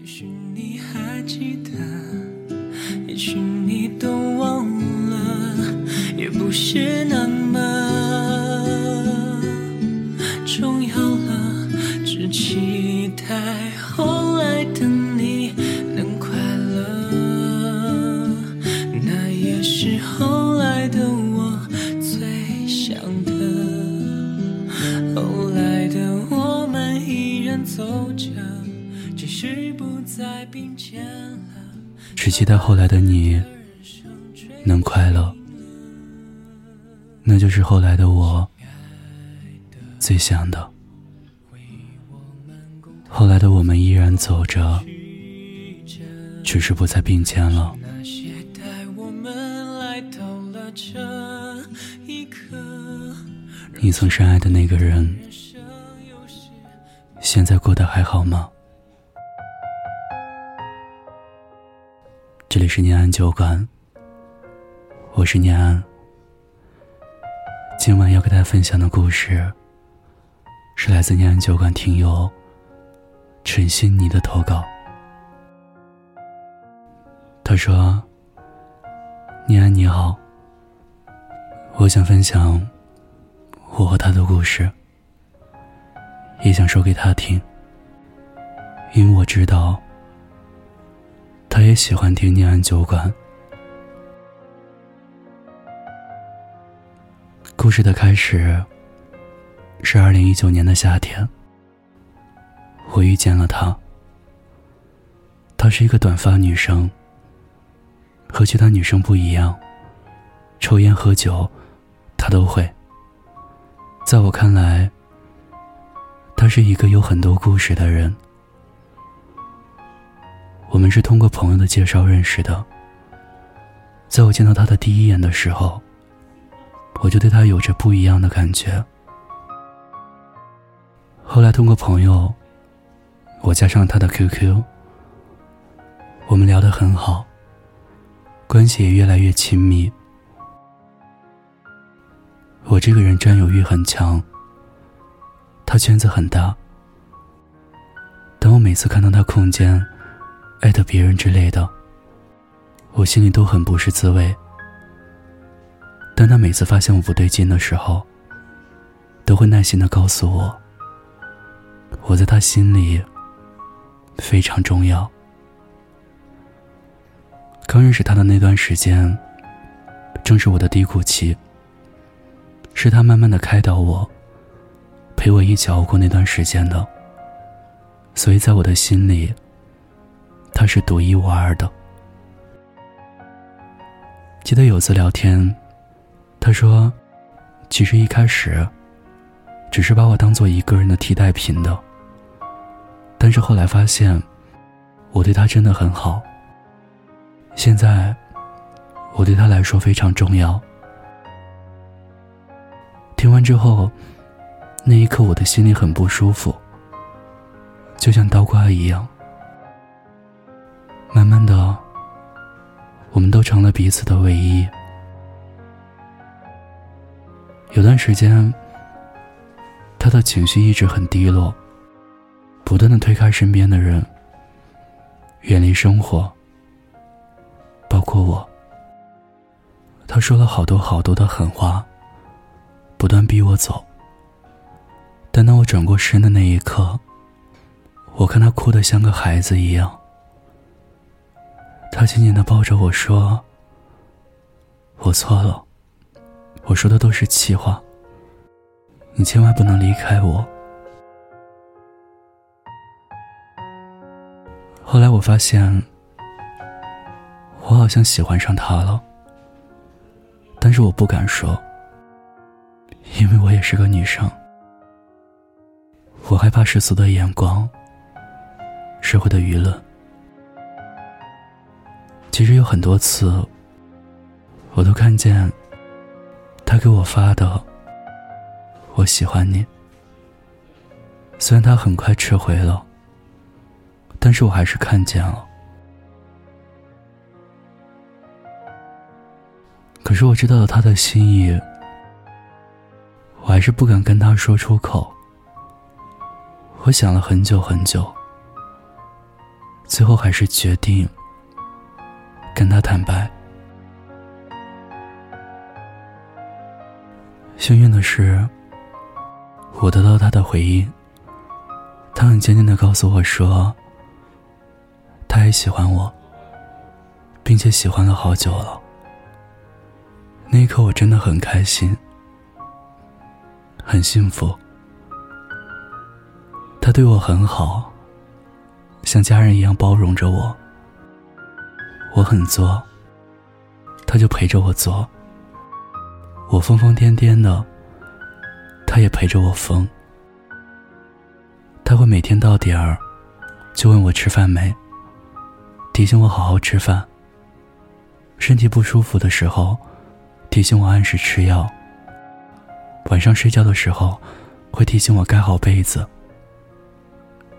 也许你还记得，也许你都忘了，也不是那么重要了，只期待期待后来的你能快乐，那就是后来的我最想的。后来的我们依然走着，只是不再并肩了。你曾深爱的那个人，现在过得还好吗？这里是念安酒馆，我是念安。今晚要给大家分享的故事，是来自念安酒馆听友陈欣妮的投稿。他说：“念安你好，我想分享我和他的故事，也想说给他听，因为我知道。”我也喜欢听念安酒馆。故事的开始是二零一九年的夏天，我遇见了她。她是一个短发女生，和其他女生不一样，抽烟喝酒，她都会。在我看来，她是一个有很多故事的人。我们是通过朋友的介绍认识的。在我见到他的第一眼的时候，我就对他有着不一样的感觉。后来通过朋友，我加上他的 QQ，我们聊得很好，关系也越来越亲密。我这个人占有欲很强，他圈子很大。当我每次看到他空间，艾特别人之类的，我心里都很不是滋味。但他每次发现我不对劲的时候，都会耐心的告诉我，我在他心里非常重要。刚认识他的那段时间，正是我的低谷期。是他慢慢的开导我，陪我一起熬过那段时间的。所以在我的心里。他是独一无二的。记得有次聊天，他说：“其实一开始，只是把我当做一个人的替代品的。但是后来发现，我对他真的很好。现在，我对他来说非常重要。”听完之后，那一刻我的心里很不舒服，就像刀刮一样。慢慢的，我们都成了彼此的唯一。有段时间，他的情绪一直很低落，不断的推开身边的人，远离生活，包括我。他说了好多好多的狠话，不断逼我走。但当我转过身的那一刻，我看他哭得像个孩子一样。他紧紧的抱着我说：“我错了，我说的都是气话。你千万不能离开我。”后来我发现，我好像喜欢上他了，但是我不敢说，因为我也是个女生，我害怕世俗的眼光，社会的舆论。其实有很多次，我都看见他给我发的“我喜欢你”。虽然他很快撤回了，但是我还是看见了。可是我知道了他的心意，我还是不敢跟他说出口。我想了很久很久，最后还是决定跟他坦白。幸运的是，我得到他的回应。他很坚定的告诉我说，他也喜欢我，并且喜欢了好久了。那一刻，我真的很开心，很幸福。他对我很好，像家人一样包容着我。我很作，他就陪着我作。我疯疯癫癫的，他也陪着我疯。他会每天到点儿，就问我吃饭没，提醒我好好吃饭。身体不舒服的时候，提醒我按时吃药。晚上睡觉的时候，会提醒我盖好被子。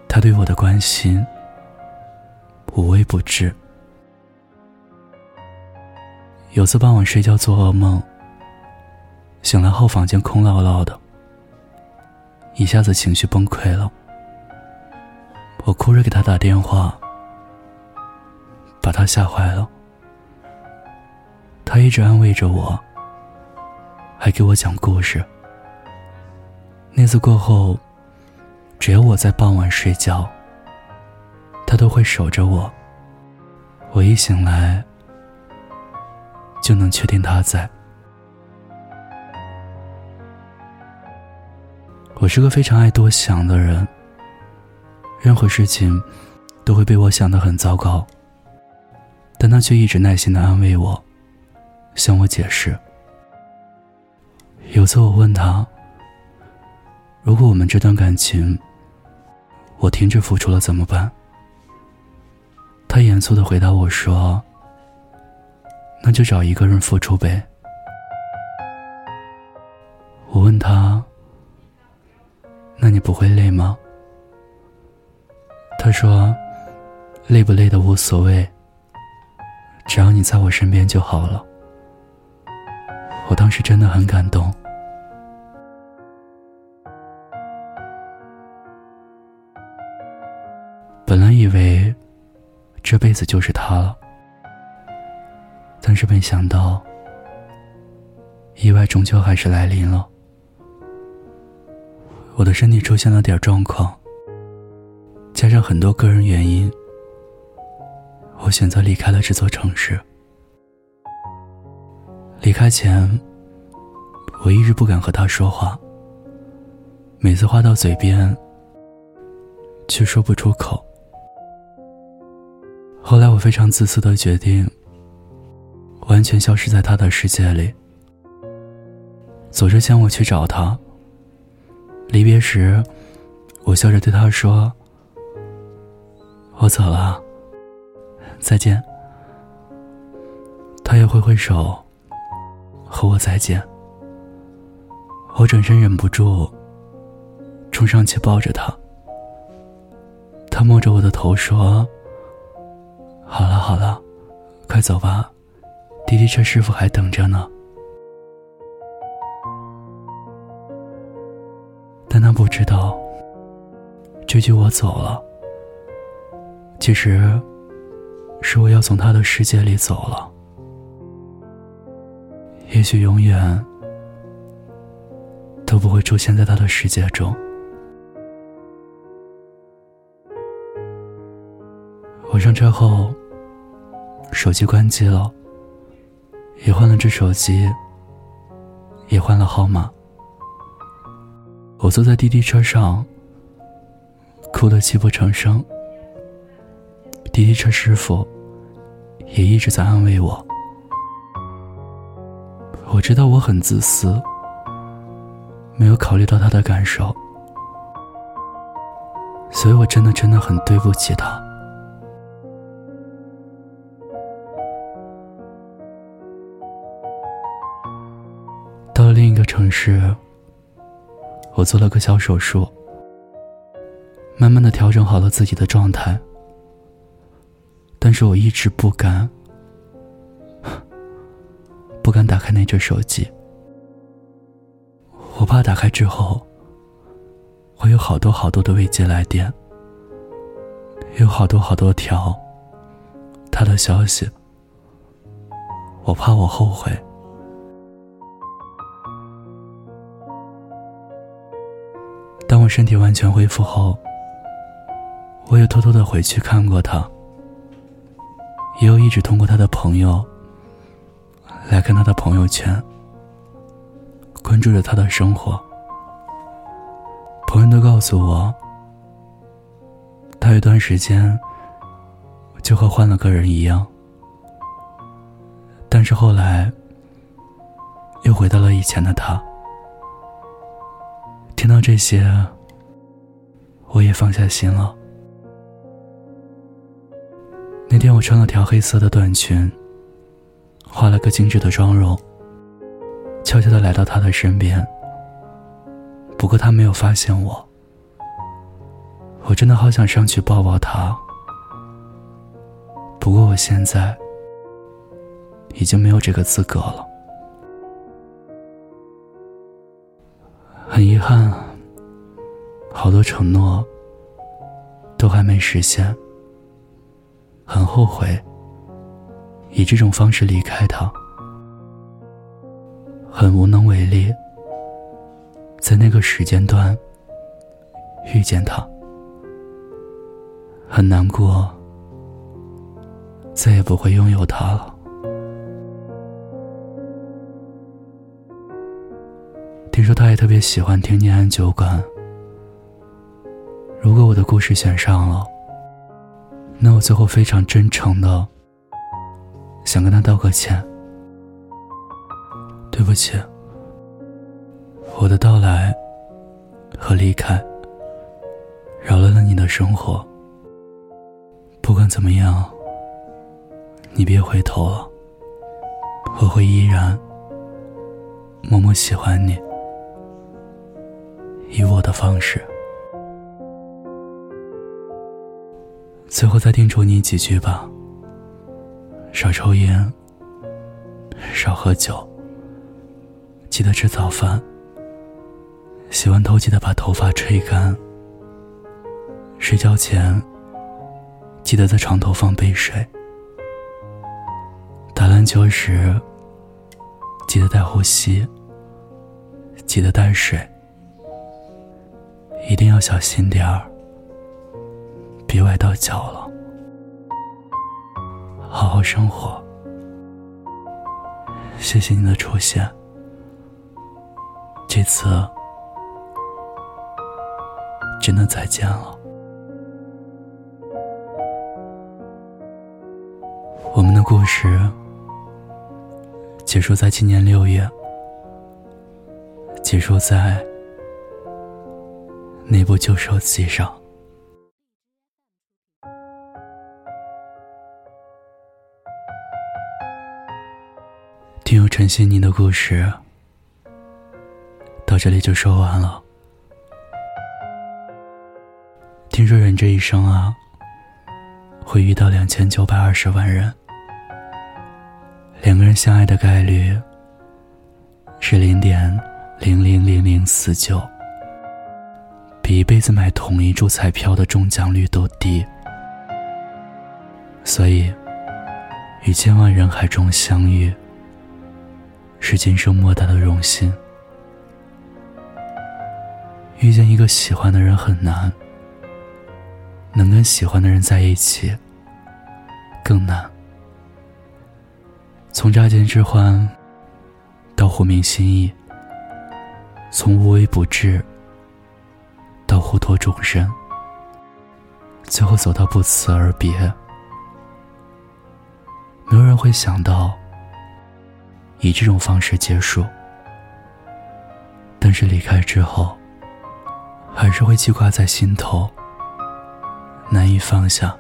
他对我的关心无微不至。有次傍晚睡觉做噩梦。醒来后，房间空落落的，一下子情绪崩溃了。我哭着给他打电话，把他吓坏了。他一直安慰着我，还给我讲故事。那次过后，只要我在傍晚睡觉，他都会守着我。我一醒来，就能确定他在。我是个非常爱多想的人，任何事情都会被我想得很糟糕，但他却一直耐心的安慰我，向我解释。有次我问他：“如果我们这段感情，我停止付出了怎么办？”他严肃的回答我说：“那就找一个人付出呗。”我问他。那你不会累吗？他说：“累不累的无所谓，只要你在我身边就好了。”我当时真的很感动。本来以为这辈子就是他了，但是没想到，意外终究还是来临了。我的身体出现了点状况，加上很多个人原因，我选择离开了这座城市。离开前，我一直不敢和他说话，每次话到嘴边，却说不出口。后来，我非常自私的决定，完全消失在他的世界里。走之前，我去找他。离别时，我笑着对他说：“我走了，再见。”他也挥挥手，和我再见。我转身忍不住，冲上去抱着他。他摸着我的头说：“好了好了，快走吧，滴滴车师傅还等着呢。”但他不知道，这句“我走了”，其实是我要从他的世界里走了。也许永远都不会出现在他的世界中。我上车后，手机关机了，也换了只手机，也换了号码。我坐在滴滴车上，哭得泣不成声。滴滴车师傅也一直在安慰我。我知道我很自私，没有考虑到他的感受，所以我真的真的很对不起他。城市。我做了个小手术，慢慢的调整好了自己的状态，但是我一直不敢，不敢打开那只手机，我怕打开之后，会有好多好多的未接来电，有好多好多条他的消息，我怕我后悔。我身体完全恢复后，我也偷偷的回去看过他，也有一直通过他的朋友来看他的朋友圈，关注着他的生活。朋友都告诉我。他有段时间就和换了个人一样，但是后来又回到了以前的他。听到这些，我也放下心了。那天我穿了条黑色的短裙，化了个精致的妆容，悄悄的来到他的身边。不过他没有发现我。我真的好想上去抱抱他，不过我现在已经没有这个资格了。很遗憾啊，好多承诺都还没实现，很后悔以这种方式离开他，很无能为力，在那个时间段遇见他。很难过，再也不会拥有他了。听说他也特别喜欢听念安酒馆。如果我的故事选上了，那我最后非常真诚的想跟他道个歉。对不起，我的到来和离开扰乱了你的生活。不管怎么样，你别回头了。我会依然默默喜欢你，以我的方式。最后再叮嘱你几句吧：少抽烟，少喝酒，记得吃早饭。洗完头记得把头发吹干。睡觉前。记得在床头放杯水。打篮球时，记得带护膝。记得带水。一定要小心点儿，别崴到脚了。好好生活。谢谢你的出现。这次真的再见了。我们的故事结束在今年六月，结束在那部旧手机上。听友陈心，你的故事到这里就说完了。听说人这一生啊，会遇到两千九百二十万人。两个人相爱的概率是零点零零零零四九，比一辈子买同一注彩票的中奖率都低。所以，与千万人海中相遇，是今生莫大的荣幸。遇见一个喜欢的人很难，能跟喜欢的人在一起更难。从乍见之欢到互明心意，从无微不至到互托终身，最后走到不辞而别。没有人会想到以这种方式结束，但是离开之后，还是会记挂在心头，难以放下。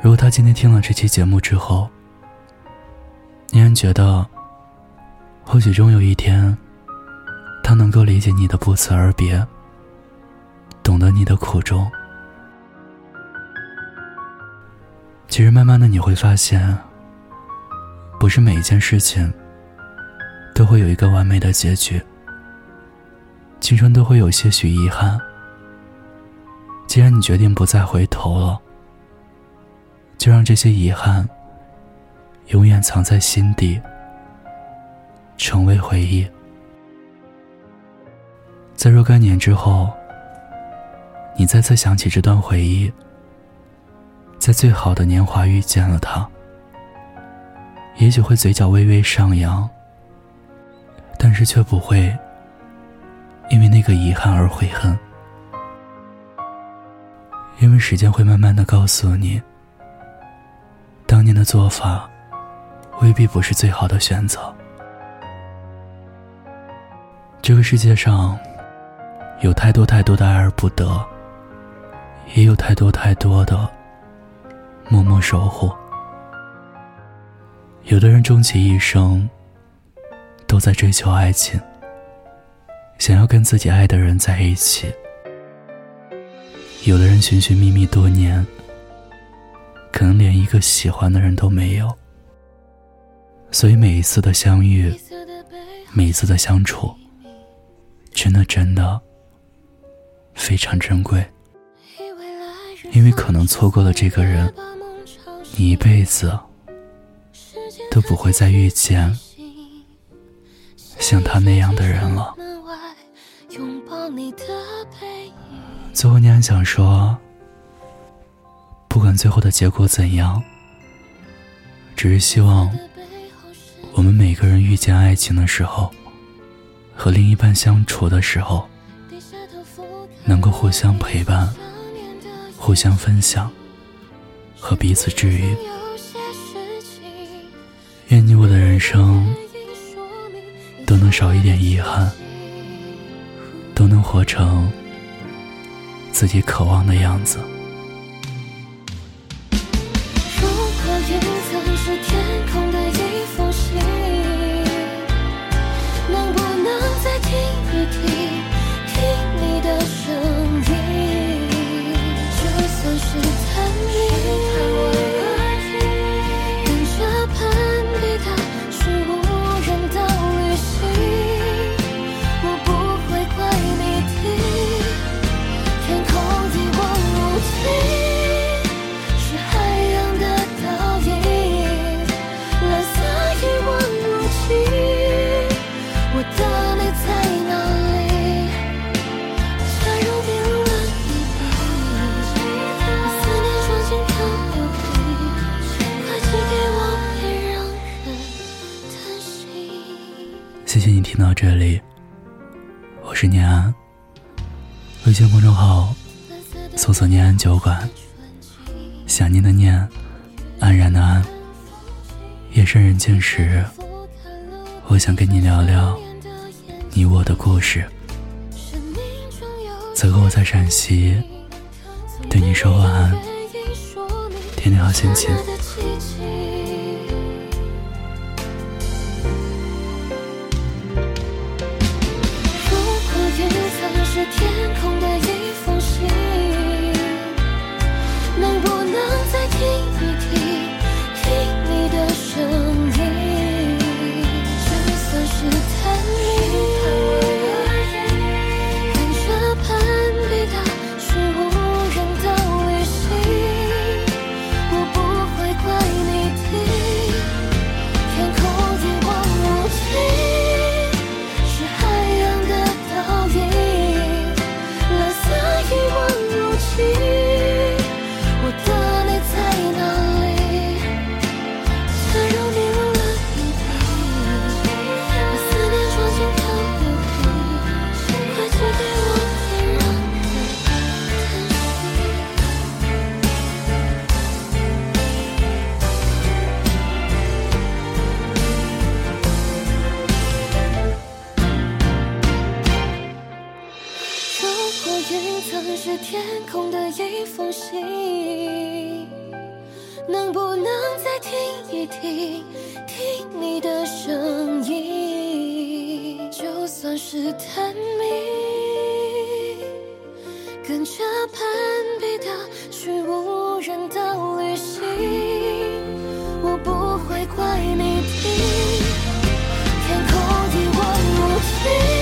如果他今天听了这期节目之后，依然觉得，或许终有一天，他能够理解你的不辞而别，懂得你的苦衷。其实，慢慢的你会发现，不是每一件事情都会有一个完美的结局。青春都会有些许遗憾。既然你决定不再回头了，就让这些遗憾永远藏在心底，成为回忆。在若干年之后，你再次想起这段回忆，在最好的年华遇见了他，也许会嘴角微微上扬，但是却不会因为那个遗憾而悔恨，因为时间会慢慢的告诉你，当年的做法未必不是最好的选择。这个世界上。有太多太多的爱而不得，也有太多太多的默默守护。有的人终其一生都在追求爱情，想要跟自己爱的人在一起；有的人寻寻觅觅多年，可能连一个喜欢的人都没有。所以每一次的相遇，每一次的相处，真的真的。非常珍贵，因为可能错过了这个人，你一辈子都不会再遇见像他那样的人了。最后，你还想说，不管最后的结果怎样，只是希望我们每个人遇见爱情的时候，和另一半相处的时候。能够互相陪伴，互相分享，和彼此治愈。愿你我的人生都能少一点遗憾，都能活成自己渴望的样子。念安酒馆”，想念的念，安然的安。夜深人静时，我想跟你聊聊你我的故事。此刻我在陕西，对你说晚安，天天好心情。一封信能不能再听一听，听你的声音？就算是探秘，跟着攀比的去无人的旅行，我不会怪你听，天空一望无际。